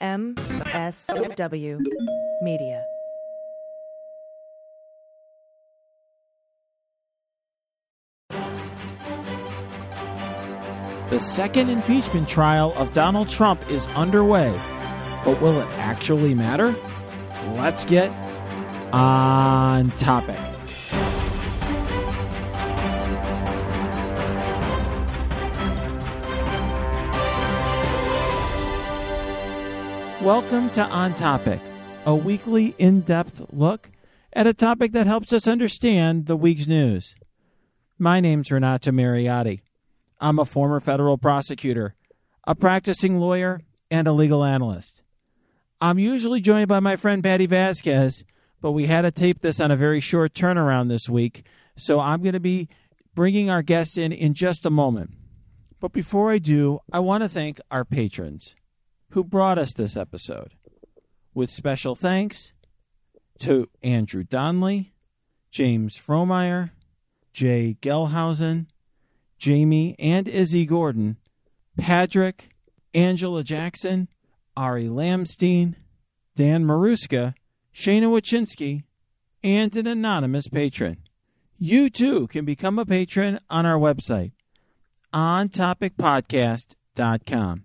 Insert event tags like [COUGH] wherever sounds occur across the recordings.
MSW Media. The second impeachment trial of Donald Trump is underway. But will it actually matter? Let's get on topic. Welcome to On Topic, a weekly in depth look at a topic that helps us understand the week's news. My name's Renato Mariotti. I'm a former federal prosecutor, a practicing lawyer, and a legal analyst. I'm usually joined by my friend Patty Vasquez, but we had to tape this on a very short turnaround this week, so I'm going to be bringing our guest in in just a moment. But before I do, I want to thank our patrons who brought us this episode. With special thanks to Andrew Donnelly, James Fromeyer, Jay Gelhausen, Jamie and Izzy Gordon, Patrick, Angela Jackson, Ari Lamstein, Dan Maruska, Shana Wachinski, and an anonymous patron. You too can become a patron on our website, ontopicpodcast.com.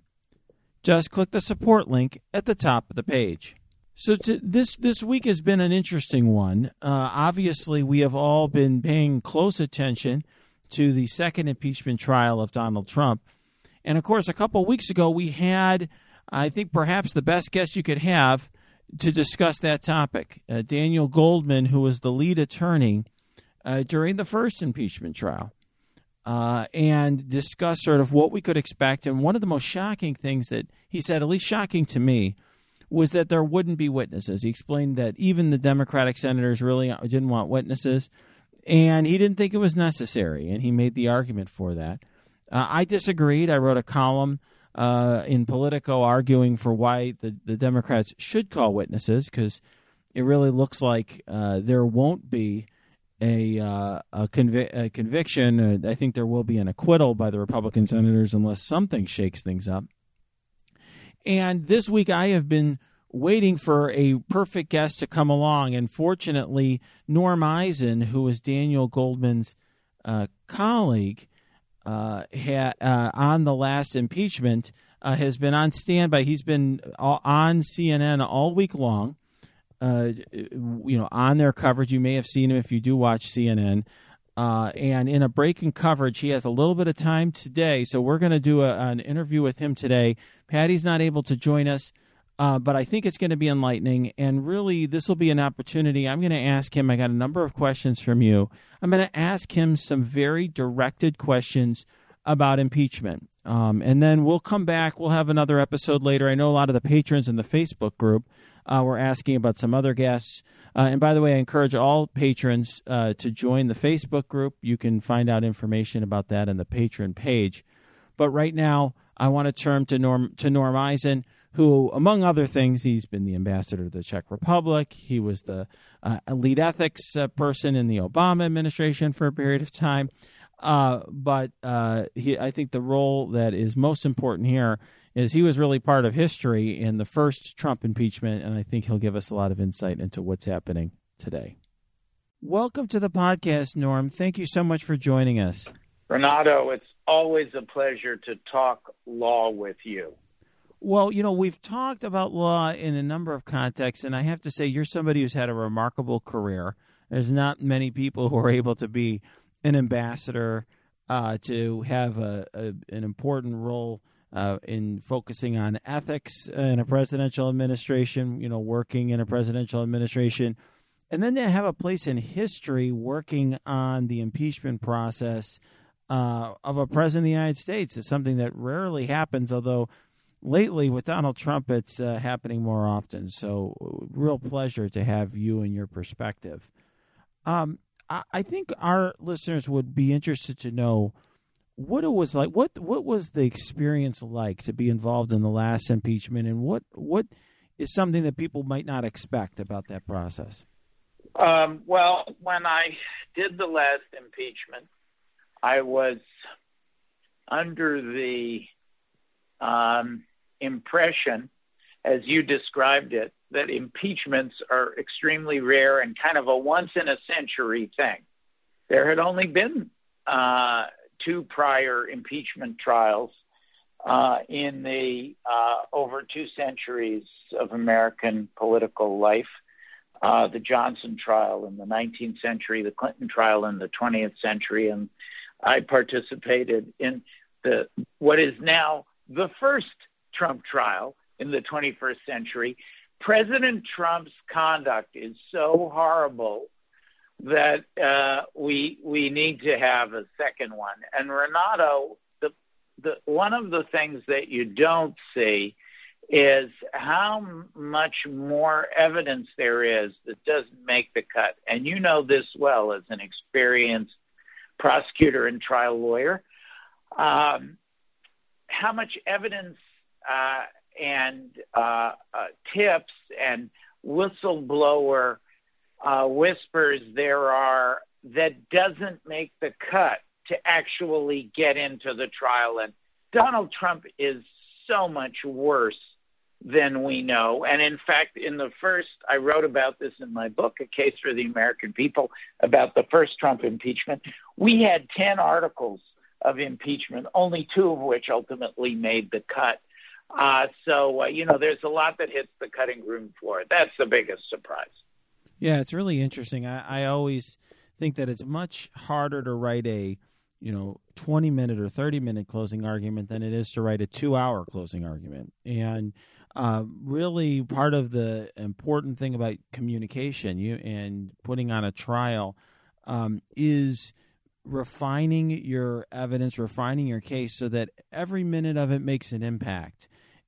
Just click the support link at the top of the page. So to, this this week has been an interesting one. Uh, obviously, we have all been paying close attention to the second impeachment trial of Donald Trump, and of course, a couple of weeks ago we had, I think, perhaps the best guest you could have to discuss that topic, uh, Daniel Goldman, who was the lead attorney uh, during the first impeachment trial uh, and discuss sort of what we could expect. And one of the most shocking things that he said, at least shocking to me, was that there wouldn't be witnesses. He explained that even the Democratic senators really didn't want witnesses, and he didn't think it was necessary, and he made the argument for that. Uh, I disagreed. I wrote a column uh, in Politico arguing for why the, the Democrats should call witnesses because it really looks like uh, there won't be a, uh, a, convi- a conviction. Uh, I think there will be an acquittal by the Republican senators unless something shakes things up. And this week I have been waiting for a perfect guest to come along. And fortunately, Norm Eisen, who was Daniel Goldman's uh, colleague uh, uh, on the last impeachment, uh, has been on standby. He's been on CNN all week long uh, you know, on their coverage. You may have seen him if you do watch CNN. Uh, and in a break in coverage, he has a little bit of time today. So we're going to do a, an interview with him today. Patty's not able to join us, uh, but I think it's going to be enlightening. And really, this will be an opportunity. I'm going to ask him, I got a number of questions from you. I'm going to ask him some very directed questions about impeachment. Um, and then we'll come back. We'll have another episode later. I know a lot of the patrons in the Facebook group uh, were asking about some other guests. Uh, and by the way, I encourage all patrons uh, to join the Facebook group. You can find out information about that in the patron page. But right now, I want to turn to Norm to Norm Eisen, who, among other things, he's been the ambassador to the Czech Republic. He was the uh, lead ethics uh, person in the Obama administration for a period of time. Uh, but uh, he, I think the role that is most important here is he was really part of history in the first Trump impeachment, and I think he'll give us a lot of insight into what's happening today. Welcome to the podcast, Norm. Thank you so much for joining us. Renato, it's always a pleasure to talk law with you. Well, you know, we've talked about law in a number of contexts, and I have to say, you're somebody who's had a remarkable career. There's not many people who are able to be an ambassador, uh, to have a, a, an important role uh, in focusing on ethics in a presidential administration, you know, working in a presidential administration, and then to have a place in history working on the impeachment process uh, of a president of the United States is something that rarely happens, although lately with Donald Trump, it's uh, happening more often. So, real pleasure to have you and your perspective. Um, I think our listeners would be interested to know what it was like. What what was the experience like to be involved in the last impeachment, and what what is something that people might not expect about that process? Um, well, when I did the last impeachment, I was under the um, impression, as you described it, that impeachments are extremely rare and kind of a once in a century thing. There had only been uh, two prior impeachment trials uh, in the uh, over two centuries of American political life. Uh, the Johnson trial in the 19th century, the Clinton trial in the 20th century, and I participated in the what is now the first Trump trial in the 21st century. President Trump's conduct is so horrible that uh, we we need to have a second one. And Renato, the the one of the things that you don't see is how much more evidence there is that doesn't make the cut. And you know this well as an experienced prosecutor and trial lawyer. Um, how much evidence uh, and uh, uh, tips and whistleblower uh, whispers there are that doesn't make the cut to actually get into the trial. And Donald Trump is so much worse than we know. And in fact, in the first, I wrote about this in my book, A Case for the American People, about the first Trump impeachment. We had 10 articles of impeachment, only two of which ultimately made the cut. Uh, so, uh, you know, there's a lot that hits the cutting room floor. That's the biggest surprise. Yeah, it's really interesting. I, I always think that it's much harder to write a, you know, 20 minute or 30 minute closing argument than it is to write a two hour closing argument. And uh, really, part of the important thing about communication you and putting on a trial um, is refining your evidence, refining your case so that every minute of it makes an impact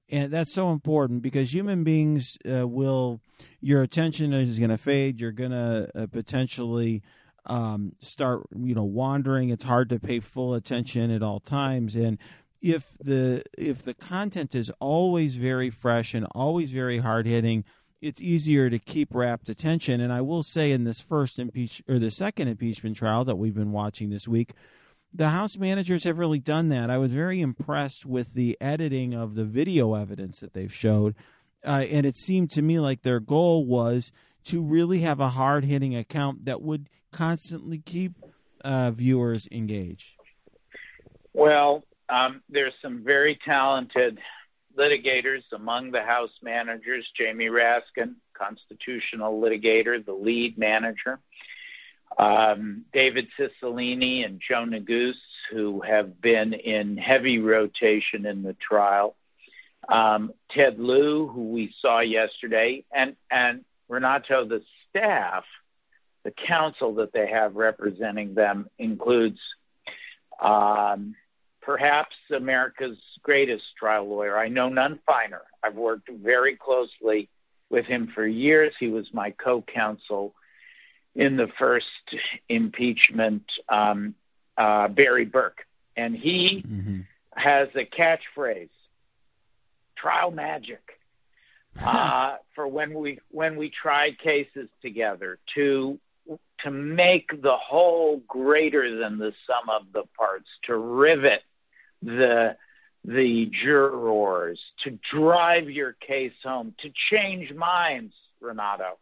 and that's so important because human beings uh, will your attention is going to fade. You're going to uh, potentially um, start you know wandering. It's hard to pay full attention at all times. And if the if the content is always very fresh and always very hard hitting it's easier to keep rapt attention. And i will say in this first impeach or the second impeachment trial that we've been watching this week the House managers have really done that. I was very impressed with the editing of the video evidence that they've showed. Uh, and it seemed to me like their goal was to really have a hard hitting account that would constantly keep uh, viewers engaged. Well, um, there's some very talented litigators among the House managers. Jamie Raskin, constitutional litigator, the lead manager um, David Cicilline and Joe Neguse, who have been in heavy rotation in the trial. Um, Ted Lieu, who we saw yesterday, and, and Renato, the staff, the counsel that they have representing them includes um, perhaps America's greatest trial lawyer. I know none finer. I've worked very closely with him for years. He was my co counsel in the first impeachment, um, uh, Barry Berke. And he mm-hmm. has a catchphrase, trial magic, [LAUGHS] uh, for when we when we try cases together to to make the whole greater than the sum of the parts, to rivet the the jurors, to drive your case home, to change minds, Renato.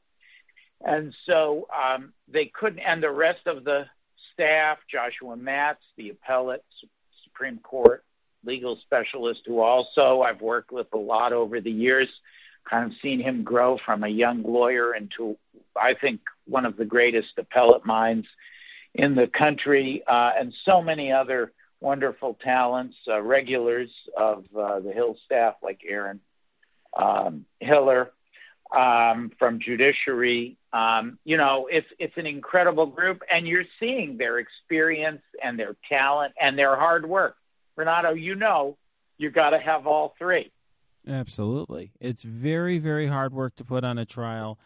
And so um, they couldn't, and the rest of the staff, Joshua Matz, the appellate Supreme Court legal specialist, who also I've worked with a lot over the years, kind of seen him grow from a young lawyer into, I think, one of the greatest appellate minds in the country, uh, and so many other wonderful talents, uh, regulars of uh, the Hill staff like Aaron um, Hiller um, from judiciary. Um, you know, it's it's an incredible group, and you're seeing their experience and their talent and their hard work. Renato, you know, you got to have all three. Absolutely, it's very very hard work to put on a trial.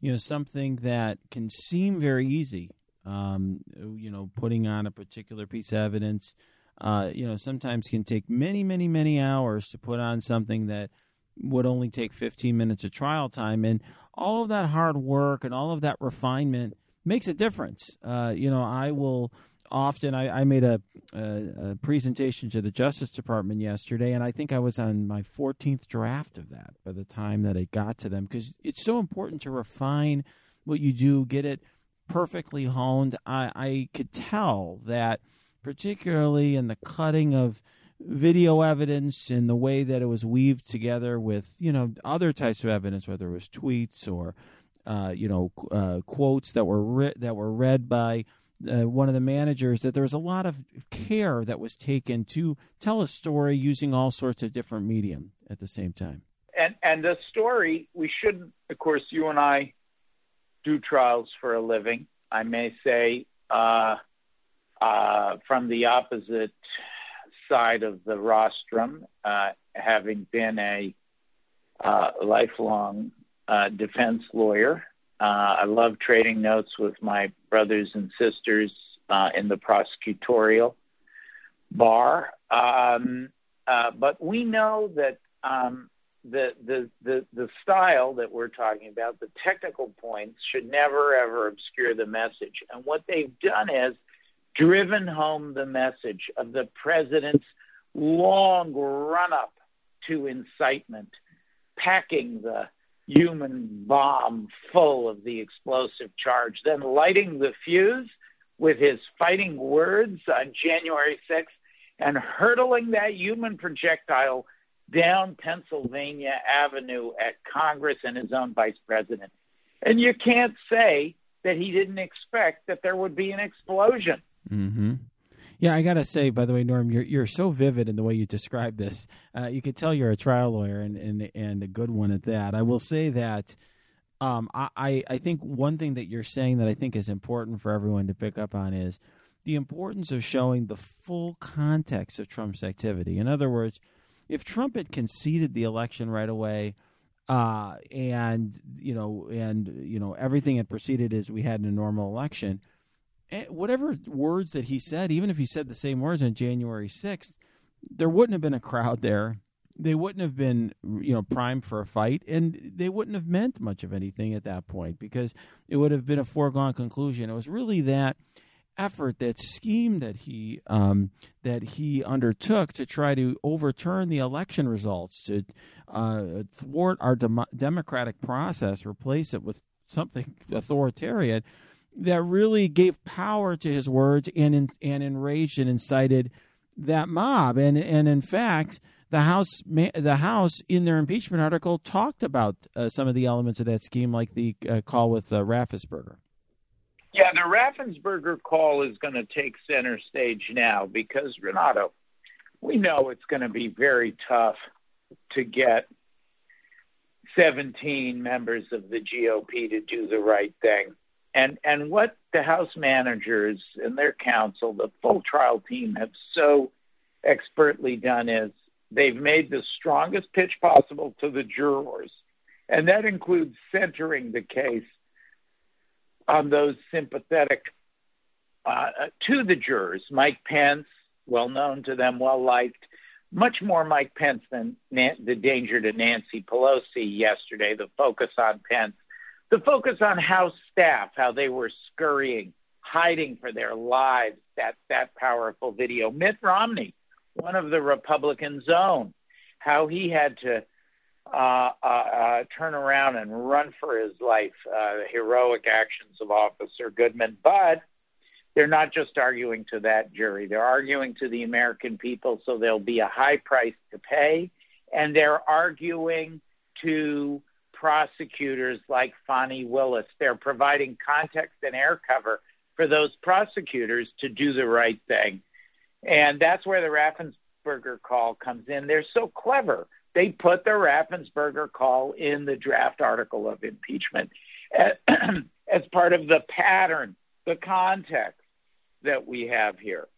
You know, something that can seem very easy. Um, you know, putting on a particular piece of evidence. Uh, you know, sometimes can take many, many, many hours to put on something that would only take 15 minutes of trial time. And all of that hard work and all of that refinement makes a difference. Uh, you know, I will often I, I made a, a, a, presentation to the Justice Department yesterday, and I think I was on my 14th draft of that by the time that it got to them because it's so important to refine what you do, get it perfectly honed. I, I could tell that, particularly in the cutting of video evidence and the way that it was weaved together with you know other types of evidence, whether it was tweets or uh, you know uh, quotes that were re- that were read by uh, one of the managers, that there was a lot of care that was taken to tell a story using all sorts of different medium at the same time. And and the story we shouldn't, of course, you and I do trials for a living. I may say uh, uh, from the opposite side of the rostrum, uh, having been a uh, lifelong uh, defense lawyer. Uh, I love trading notes with my brothers and sisters in the prosecutorial bar. Um, but we know that um, the, the, the, the style that we're talking about, the technical points, should never, ever obscure the message. And what they've done is driven home the message of the president's long run up to incitement, packing the human bomb full of the explosive charge, then lighting the fuse with his fighting words on January 6th and hurtling that human projectile down Pennsylvania Avenue at Congress and his own vice president. And you can't say that he didn't expect that there would be an explosion. Mm-hmm. Yeah, I gotta say, by the way, Norm, you're you're so vivid in the way you describe this. Uh, you could tell you're a trial lawyer and, and and a good one at that. I will say that um, I I think one thing that you're saying that I think is important for everyone to pick up on is the importance of showing the full context of Trump's activity. In other words, if Trump had conceded the election right away, uh, and you know, and you know, everything had proceeded as we had in a normal election whatever words that he said, even if he said the same words on January 6th, there wouldn't have been a crowd there. They wouldn't have been, you know, primed for a fight, and they wouldn't have meant much of anything at that point because it would have been a foregone conclusion. It was really that effort, that scheme that he um, that he undertook to try to overturn the election results, to uh, thwart our dem- democratic process, replace it with something [LAUGHS] authoritarian that really gave power to his words and and enraged and incited that mob. And and in fact, the House the House in their impeachment article talked about uh, some of the elements of that scheme, like the uh, call with uh, Raffensperger. Yeah, the Raffensperger call is going to take center stage now because Renato, we know it's going to be very tough to get 17 members of the GOP to do the right thing. And and what the House managers and their counsel, the full trial team, have so expertly done is they've made the strongest pitch possible to the jurors, and that includes centering the case on those sympathetic uh, to the jurors. Mike Pence, well known to them, well liked, much more Mike Pence than the danger to Nancy Pelosi yesterday. The focus on Pence the focus on House staff, how they were scurrying, hiding for their lives, that, that powerful video. Mitt Romney, one of the Republicans' own, how he had to uh, uh, uh, turn around and run for his life, uh, the heroic actions of Officer Goodman. But they're not just arguing to that jury, they're arguing to the American people, so there'll be a high price to pay. And they're arguing to prosecutors like Fani Willis. They're providing context and air cover for those prosecutors to do the right thing. And that's where the Raffensperger call comes in. They're so clever. They put the Raffensperger call in the draft article of impeachment [CLEARS THROAT] as part of the pattern, the context that we have here.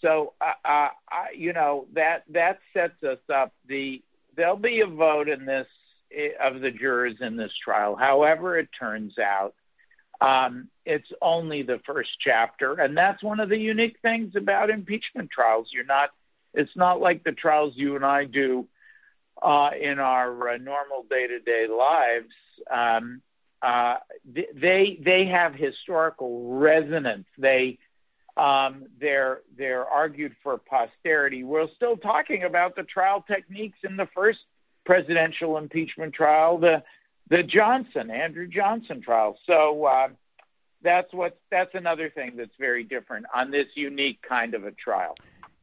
So, uh, uh, you know that that sets us up. The there'll be a vote in this of the jurors in this trial. However, it turns out um, it's only the first chapter, and that's one of the unique things about impeachment trials. You're not. It's not like the trials you and I do uh, in our uh, normal day-to-day lives. Um, uh, they they have historical resonance. They Um, they're they're argued for posterity. We're still talking about the trial techniques in the first presidential impeachment trial, the the Johnson Andrew Johnson trial. So uh, that's what that's another thing that's very different on this unique kind of a trial.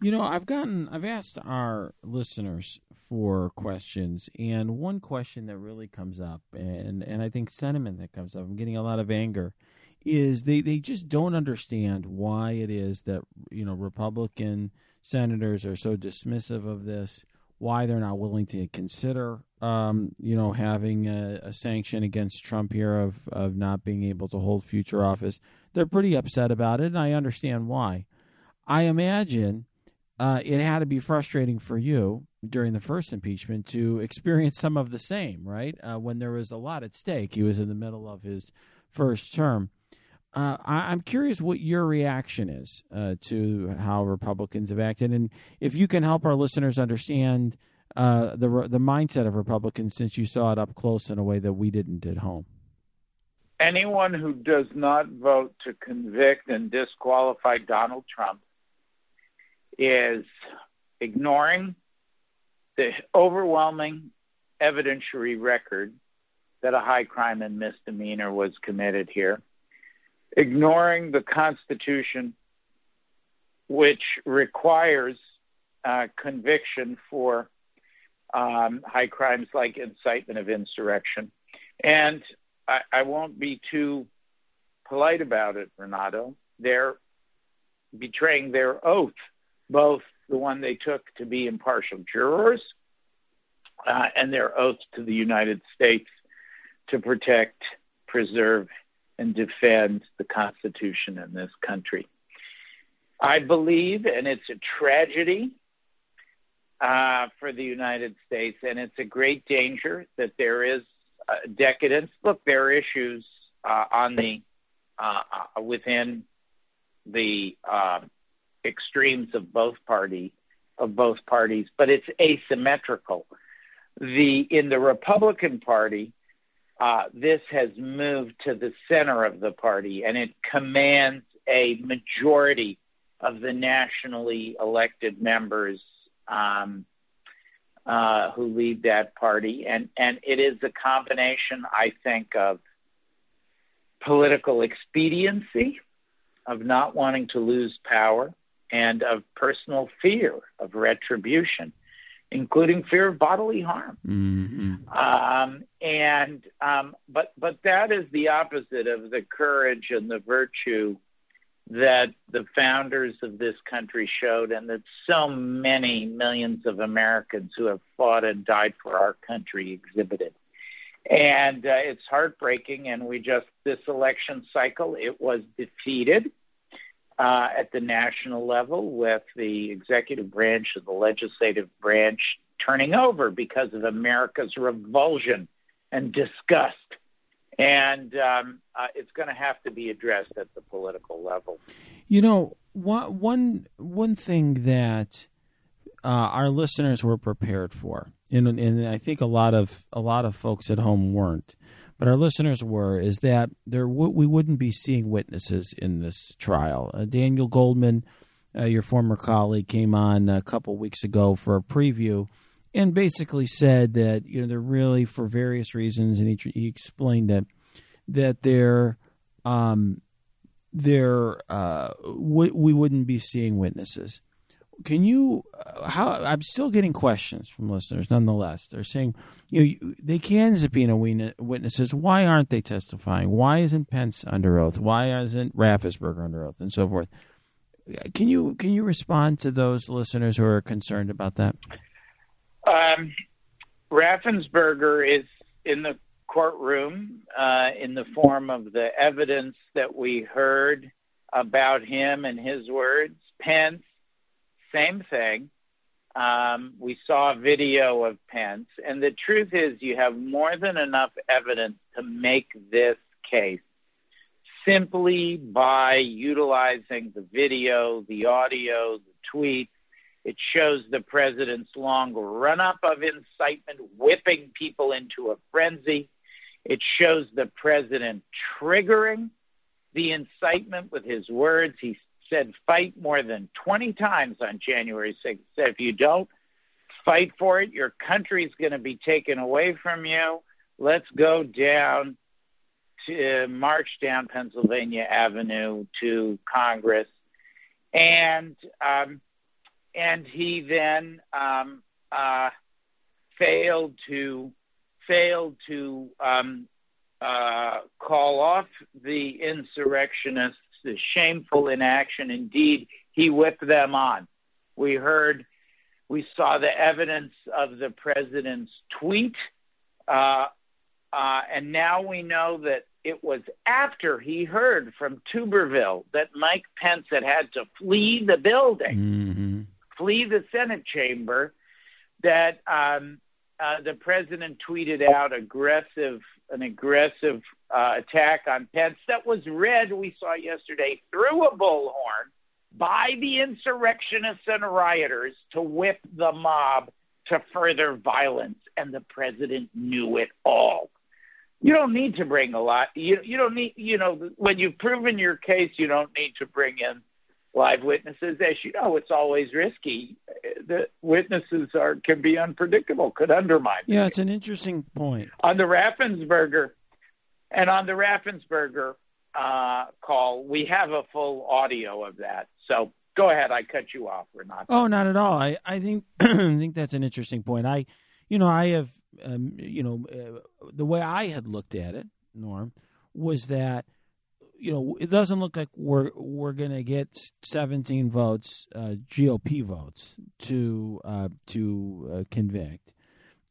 You know, I've gotten I've asked our listeners for questions, and one question that really comes up, and and I think sentiment that comes up, I'm getting a lot of anger, is they they just don't understand why it is that you know Republican senators are so dismissive of this, why they're not willing to consider um, you know having a, a sanction against Trump here of of not being able to hold future office. They're pretty upset about it, and I understand why. I imagine uh, it had to be frustrating for you during the first impeachment to experience some of the same, right? Uh, when there was a lot at stake. He was in the middle of his first term. Uh, I, am curious what your reaction is uh, to how Republicans have acted, and if you can help our listeners understand uh, the the mindset of Republicans since you saw it up close in a way that we didn't at home. Anyone who does not vote to convict and disqualify Donald Trump is ignoring the overwhelming evidentiary record that a high crime and misdemeanor was committed here, ignoring the Constitution, which requires uh, conviction for um, high crimes like incitement of insurrection. And I, I won't be too polite about it, Renato. They're betraying their oath both the one they took to be impartial jurors uh, and their oath to the United States to protect, preserve, and defend the Constitution in this country. I believe, and it's a tragedy uh, for the United States, and it's a great danger that there is uh, decadence. Look, there are issues uh, on the uh, uh, within the um, extremes of both party of both parties, but it's asymmetrical. The in the Republican Party, uh, this has moved to the center of the party, and it commands a majority of the nationally elected members um, uh, who lead that party, and and it is a combination, I think, of political expediency, of not wanting to lose power, and of personal fear of retribution, including fear of bodily harm. Mm-hmm. Um, and um, but but that is the opposite of the courage and the virtue that the founders of this country showed, and that so many millions of Americans who have fought and died for our country exhibited. And uh, it's heartbreaking. And we just, this election cycle, it was defeated uh, at the national level with the executive branch and the legislative branch turning over because of America's revulsion and disgust. And um, uh, it's going to have to be addressed at the political level. You know, one one thing that uh, our listeners were prepared for, and, and I think a lot of a lot of folks at home weren't, but our listeners were, is that there w- we wouldn't be seeing witnesses in this trial. Uh, Daniel Goldman, uh, your former colleague, came on a couple weeks ago for a preview and basically said that you know they're really for various reasons, and he, he explained it that they're um, they're uh, we wouldn't be seeing witnesses can you uh, how i'm still getting questions from listeners nonetheless. They're saying you know they can subpoena witnesses. Why aren't they testifying? Why isn't pence under oath? Why isn't raffensperger under oath? And so forth. Can you can you respond to those listeners who are concerned about that? Um, raffensperger is in the courtroom uh, in the form of the evidence that we heard about him and his words. Pence same thing. Um, we saw a video of Pence, and the truth is, you have more than enough evidence to make this case simply by utilizing the video, the audio, the tweets. It shows the president's long run up of incitement, whipping people into a frenzy. It shows the president triggering the incitement with his words. He said fight more than 20 times on January 6th. Said if you don't fight for it, your country's going to be taken away from you. Let's go down to march down Pennsylvania Avenue to Congress, and um, and he then um, uh, failed to failed to um, uh, call off the insurrectionists, the shameful inaction. Indeed, he whipped them on. We heard, we saw the evidence of the president's tweet, uh, uh, and now we know that it was after he heard from Tuberville that Mike Pence had had to flee the building, Mm-hmm. flee the Senate chamber, that um, uh, the president tweeted out aggressive an aggressive uh, attack on Pence that was read, we saw yesterday, through a bullhorn by the insurrectionists and rioters to whip the mob to further violence, and the president knew it all. You don't need to bring a lot. You you don't need you know when you've proven your case, you don't need to bring in live witnesses. As you know, it's always risky. The witnesses are can be unpredictable, could undermine. Yeah, it's an interesting point. On the Raffensperger, and on the Raffensperger uh, call, we have a full audio of that. So go ahead. I cut you off, Renat. Oh, not at all. I I think [CLEARS THROAT] I think that's an interesting point. I, you know, I have, um, you know, uh, the way I had looked at it, Norm, was that you know, it doesn't look like we're we're going to get 17 votes, uh, GOP votes, to uh, to uh, convict,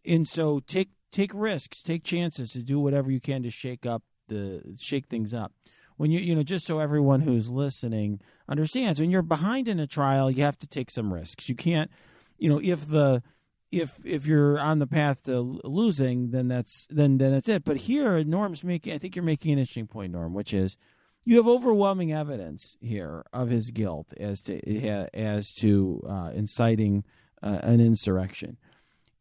and so take take risks, take chances to do whatever you can to shake up the shake things up. When you you know, just so everyone who's listening understands, when you're behind in a trial, you have to take some risks. You can't, you know, if the if if you're on the path to losing, then that's then then that's it. But here, Norm's making. I think you're making an interesting point, Norm, which is you have overwhelming evidence here of his guilt as to as to uh, inciting uh, an insurrection.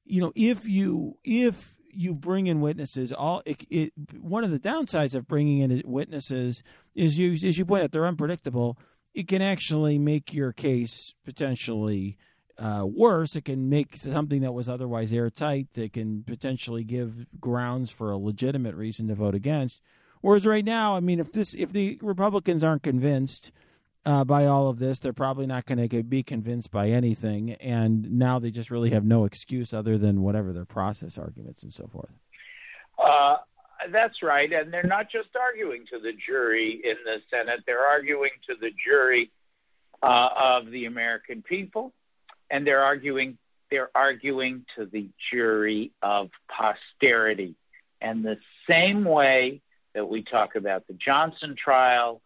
You know, if you if you bring in witnesses, all it, it, one of the downsides of bringing in witnesses is you as you point out they're unpredictable. It can actually make your case potentially uh, worse. It can make something that was otherwise airtight. It can potentially give grounds for a legitimate reason to vote against Whereas right now, I mean, if this if the Republicans aren't convinced uh, by all of this, they're probably not going to be convinced by anything, and now they just really have no excuse other than whatever their process arguments and so forth. Uh, that's right, and they're not just arguing to the jury in the Senate; they're arguing to the jury uh, of the American people, and they're arguing they're arguing to the jury of posterity. And the same way that we talk about the Johnson trial,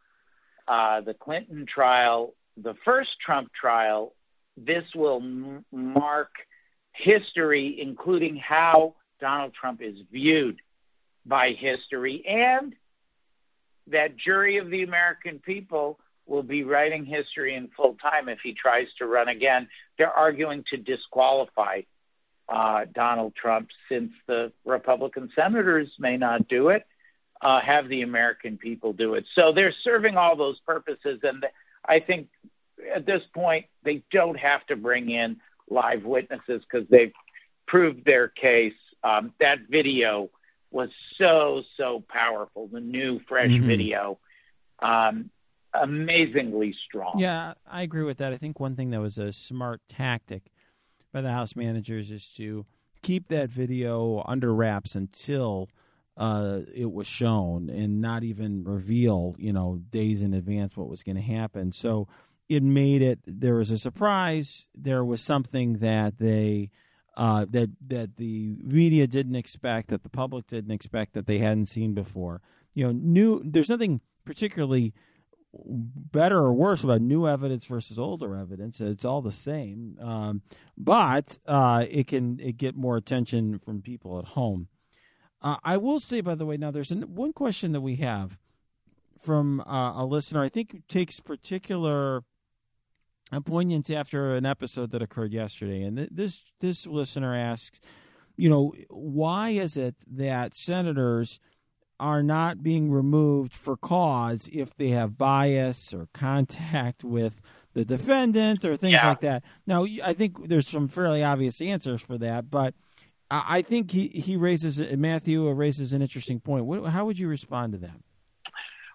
uh, the Clinton trial, the first Trump trial. This will m- mark history, including how Donald Trump is viewed by history, and that jury of the American people will be writing history in full time if he tries to run again. They're arguing to disqualify uh, Donald Trump since the Republican senators may not do it uh, have the American people do it. So they're serving all those purposes, and I think at this point they don't have to bring in live witnesses because they've proved their case. Um, that video was so so powerful. The new fresh Mhm. video, um, amazingly strong. Yeah, I agree with that. I think one thing that was a smart tactic by the House managers is to keep that video under wraps until uh, it was shown and not even reveal, you know, days in advance what was going to happen. So it made it. There was a surprise. There was something that they. Uh, that that the media didn't expect, that the public didn't expect, that they hadn't seen before. You know, new. There's nothing particularly better or worse about new evidence versus older evidence. It's all the same, um, but uh, it can it get more attention from people at home. Uh, I will say, by the way, now there's an, one question that we have from uh, a listener. I think takes particular poignance after an episode that occurred yesterday, and th- this this listener asks, you know, why is it that senators are not being removed for cause if they have bias or contact with the defendant or things Yeah. like that. Now, I think there's some fairly obvious answers for that, but I think he, he raises Matthew raises an interesting point. What, how would you respond to that?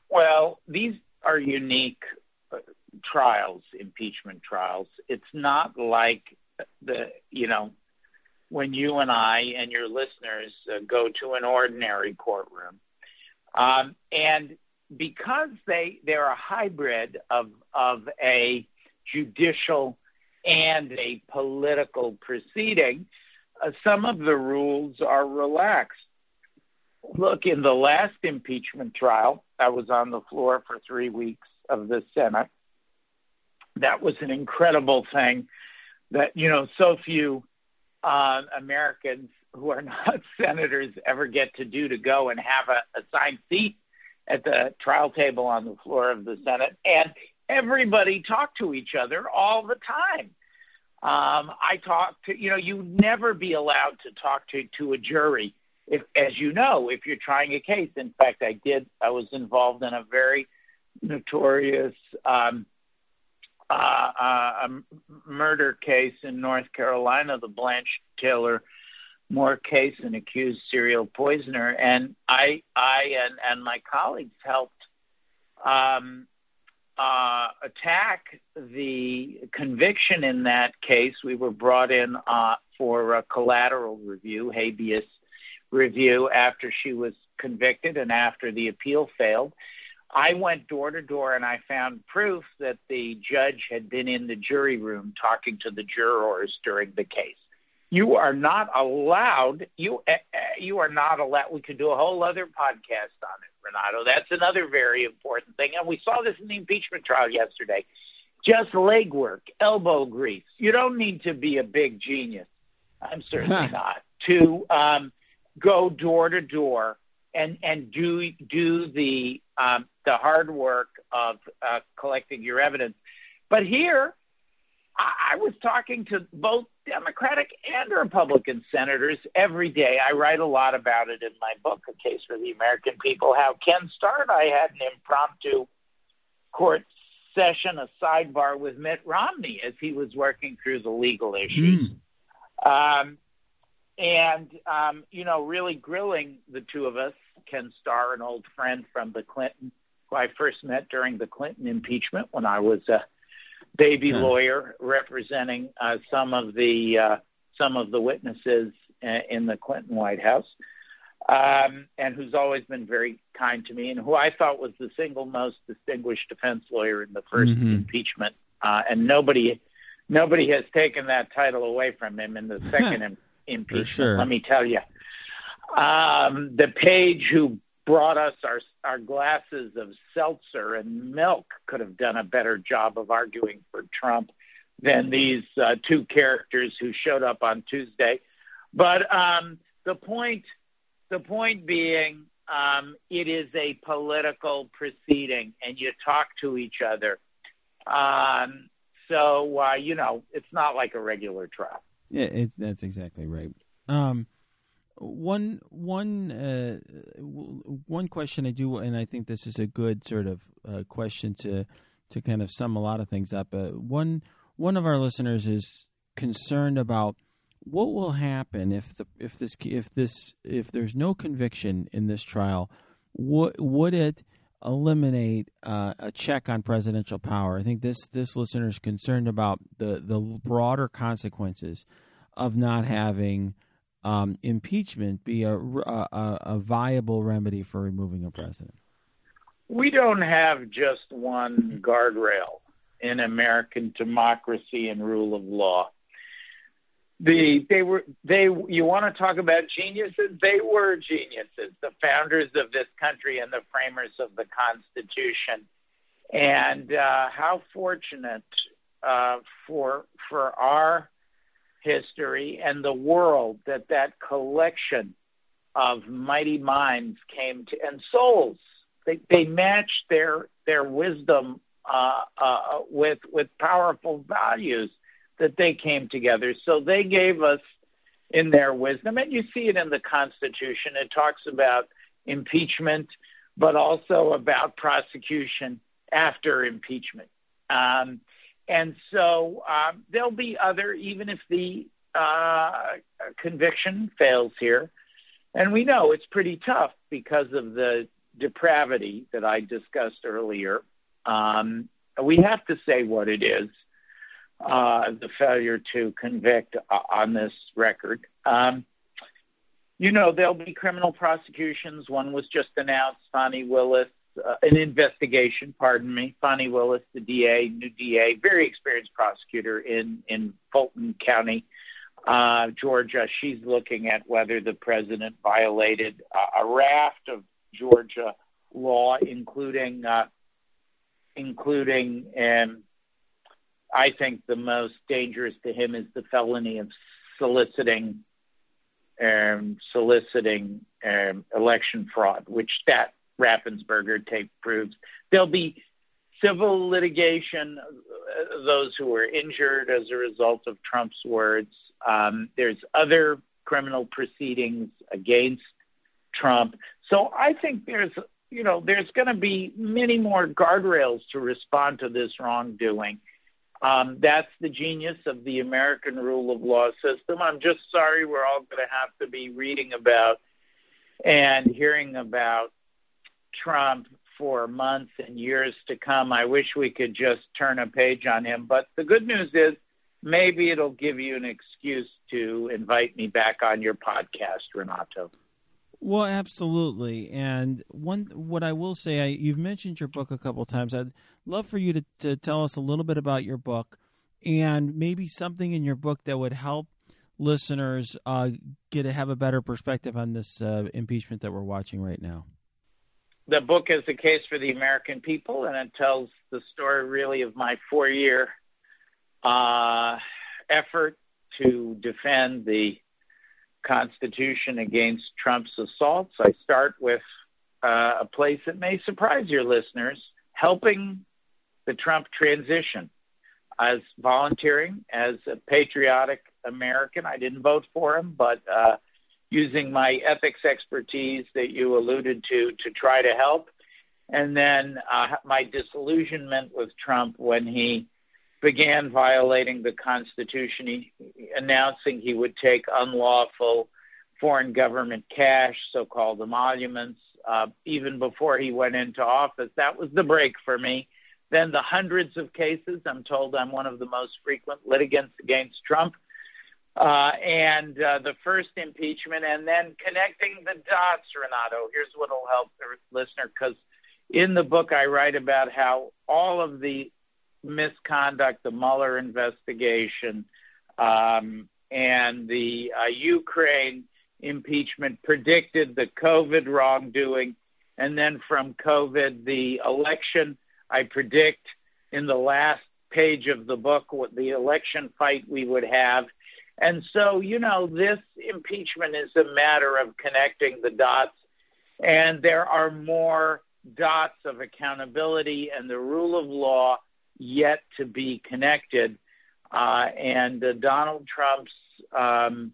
Well, these are unique uh, trials, impeachment trials. It's not like the, you know, when you and I and your listeners uh, go to an ordinary courtroom. Um, and because they they're a hybrid of of a judicial and a political proceeding, uh, some of the rules are relaxed. Look, in the last impeachment trial, I was on the floor for three weeks of the Senate. That was an incredible thing that, you know, so few uh, Americans who are [LAUGHS] not senators ever get to do to go and have a assigned seat at the trial table on the floor of the Senate. And everybody talked to each other all the time. Um, I talked to, you know, you never be allowed to talk to, to a jury if, as you know, if you're trying a case. In fact, I did. I was involved in a very notorious um, uh, uh, murder case in North Carolina, the Blanche Taylor Moore case, an accused serial poisoner, and I, I, and, and my colleagues helped um, uh, attack the conviction in that case. We were brought in uh, for a collateral review, habeas review, after she was convicted and after the appeal failed. I went door to door and I found proof that the judge had been in the jury room talking to the jurors during the case. You are not allowed. You uh, you are not allowed. We could do a whole other podcast on it, Renato. That's another very important thing, and we saw this in the impeachment trial yesterday. Just legwork, elbow grease. You don't need to be a big genius. I'm certainly not to um, go door to door and and do do the um, the hard work of uh, collecting your evidence. But here, I, I was talking to both Democratic and Republican senators every day. I write a lot about it in my book, A Case for the American People. How Ken Starr and I had an impromptu court session, a sidebar with Mitt Romney as he was working through the legal issues. Um, and um, you know, really grilling the two of us, Ken Starr, an old friend from the Clinton, who I first met during the Clinton impeachment when I was a baby Huh. lawyer representing uh, some of the uh, some of the witnesses uh, in the Clinton White House, um, and who's always been very kind to me, and who I thought was the single most distinguished defense lawyer in the 1st Mhm. impeachment, uh, and nobody nobody has taken that title away from him in the second im- impeachment. sure. Let me tell you, um, the page who brought us our our glasses of seltzer and milk could have done a better job of arguing for Trump than these uh, two characters who showed up on Tuesday. But um, the point, the point being, um, it is a political proceeding, and you talk to each other. Um, so uh, you know, it's not like a regular trial. Yeah, it, that's exactly right. Um, one one uh, one question I do, and I think this is a good sort of uh, question to to kind of sum a lot of things up. Uh, one one of our listeners is concerned about what will happen if the if this if this if there's no conviction in this trial. Would would it eliminate uh, a check on presidential power? I think this this listener is concerned about the the broader consequences of not having um, impeachment be a, a, a viable remedy for removing a president. We don't have just one guardrail in American democracy and rule of law. The they were they you want to talk about geniuses? They were geniuses, the founders of this country and the framers of the Constitution. And uh, how fortunate uh, for for our history and the world that that collection of mighty minds came to and souls they they matched their their wisdom uh, uh, with with powerful values that they came together. So they gave us in their wisdom, and you see it in the Constitution. It talks about impeachment, but also about prosecution after impeachment. Um, and so um, there'll be other, even if the uh, conviction fails here. And we know it's pretty tough because of the depravity that I discussed earlier. Um, we have to say what it is uh, the failure to convict uh, on this record. Um, you know, there'll be criminal prosecutions. One was just announced, Fani Willis, uh, an investigation, pardon me. Fani Willis, the DA, new DA, very experienced prosecutor in, in Fulton County, uh, Georgia. She's looking at whether the president violated uh, a raft of Georgia law, including uh, including and I think the most dangerous to him is the felony of soliciting um, soliciting um, election fraud, which that Raffensperger tape proves. There'll be civil litigation, uh, those who were injured as a result of Trump's words. Um, there's other criminal proceedings against Trump. So I think there's, you know, there's going to be many more guardrails to respond to this wrongdoing. Um, that's the genius of the American rule of law system. I'm just sorry we're all going to have to be reading about and hearing about Trump for months and years to come. I wish we could just turn a page on him. But the good news is maybe it'll give you an excuse to invite me back on your podcast, Renato. Well, absolutely. And one, what I will say, I, you've mentioned your book a couple times. I'd love for you to, to tell us a little bit about your book and maybe something in your book that would help listeners uh, get to have a better perspective on this uh, impeachment that we're watching right now. The book is a case for the American people, and it tells the story really of my four-year uh, effort to defend the Constitution against Trump's assaults. I start with uh, a place that may surprise your listeners helping the Trump transition. As volunteering as a patriotic American, I didn't vote for him, but uh, using my ethics expertise that you alluded to to try to help. And then uh, my disillusionment with Trump when he began violating the Constitution, he, announcing he would take unlawful foreign government cash, so called emoluments, uh, even before he went into office. That was the break for me. Then the hundreds of cases, I'm told I'm one of the most frequent litigants against Trump. Uh, and uh, the first impeachment, and then connecting the dots, Renato. Here's what will help the listener because in the book I write about how all of the misconduct, the Mueller investigation, um, and the uh, Ukraine impeachment predicted the COVID wrongdoing. And then from COVID, the election, I predict in the last page of the book what the election fight we would have. And so, you know, this impeachment is a matter of connecting the dots. And there are more dots of accountability and the rule of law yet to be connected. Uh, and uh, Donald Trump's um,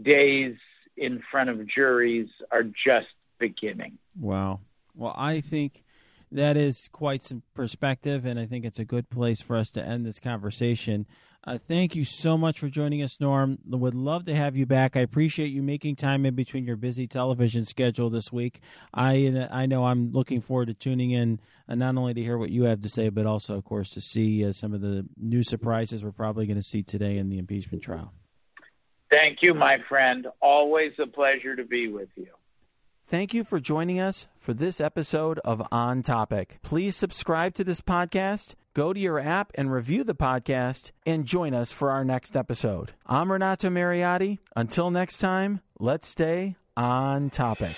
days in front of juries are just beginning. Wow. Well, I think that is quite some perspective, and I think it's a good place for us to end this conversation. Uh, thank you so much for joining us, Norm. Would love to have you back. I appreciate you making time in between your busy television schedule this week. I I know I'm looking forward to tuning in, uh, not only to hear what you have to say, but also, of course, to see uh, some of the new surprises we're probably going to see today in the impeachment trial. Thank you, my friend. Always a pleasure to be with you. Thank you for joining us for this episode of On Topic. Please subscribe to this podcast, go to your app and review the podcast, and join us for our next episode. I'm Renato Mariotti. Until next time, let's stay on topic.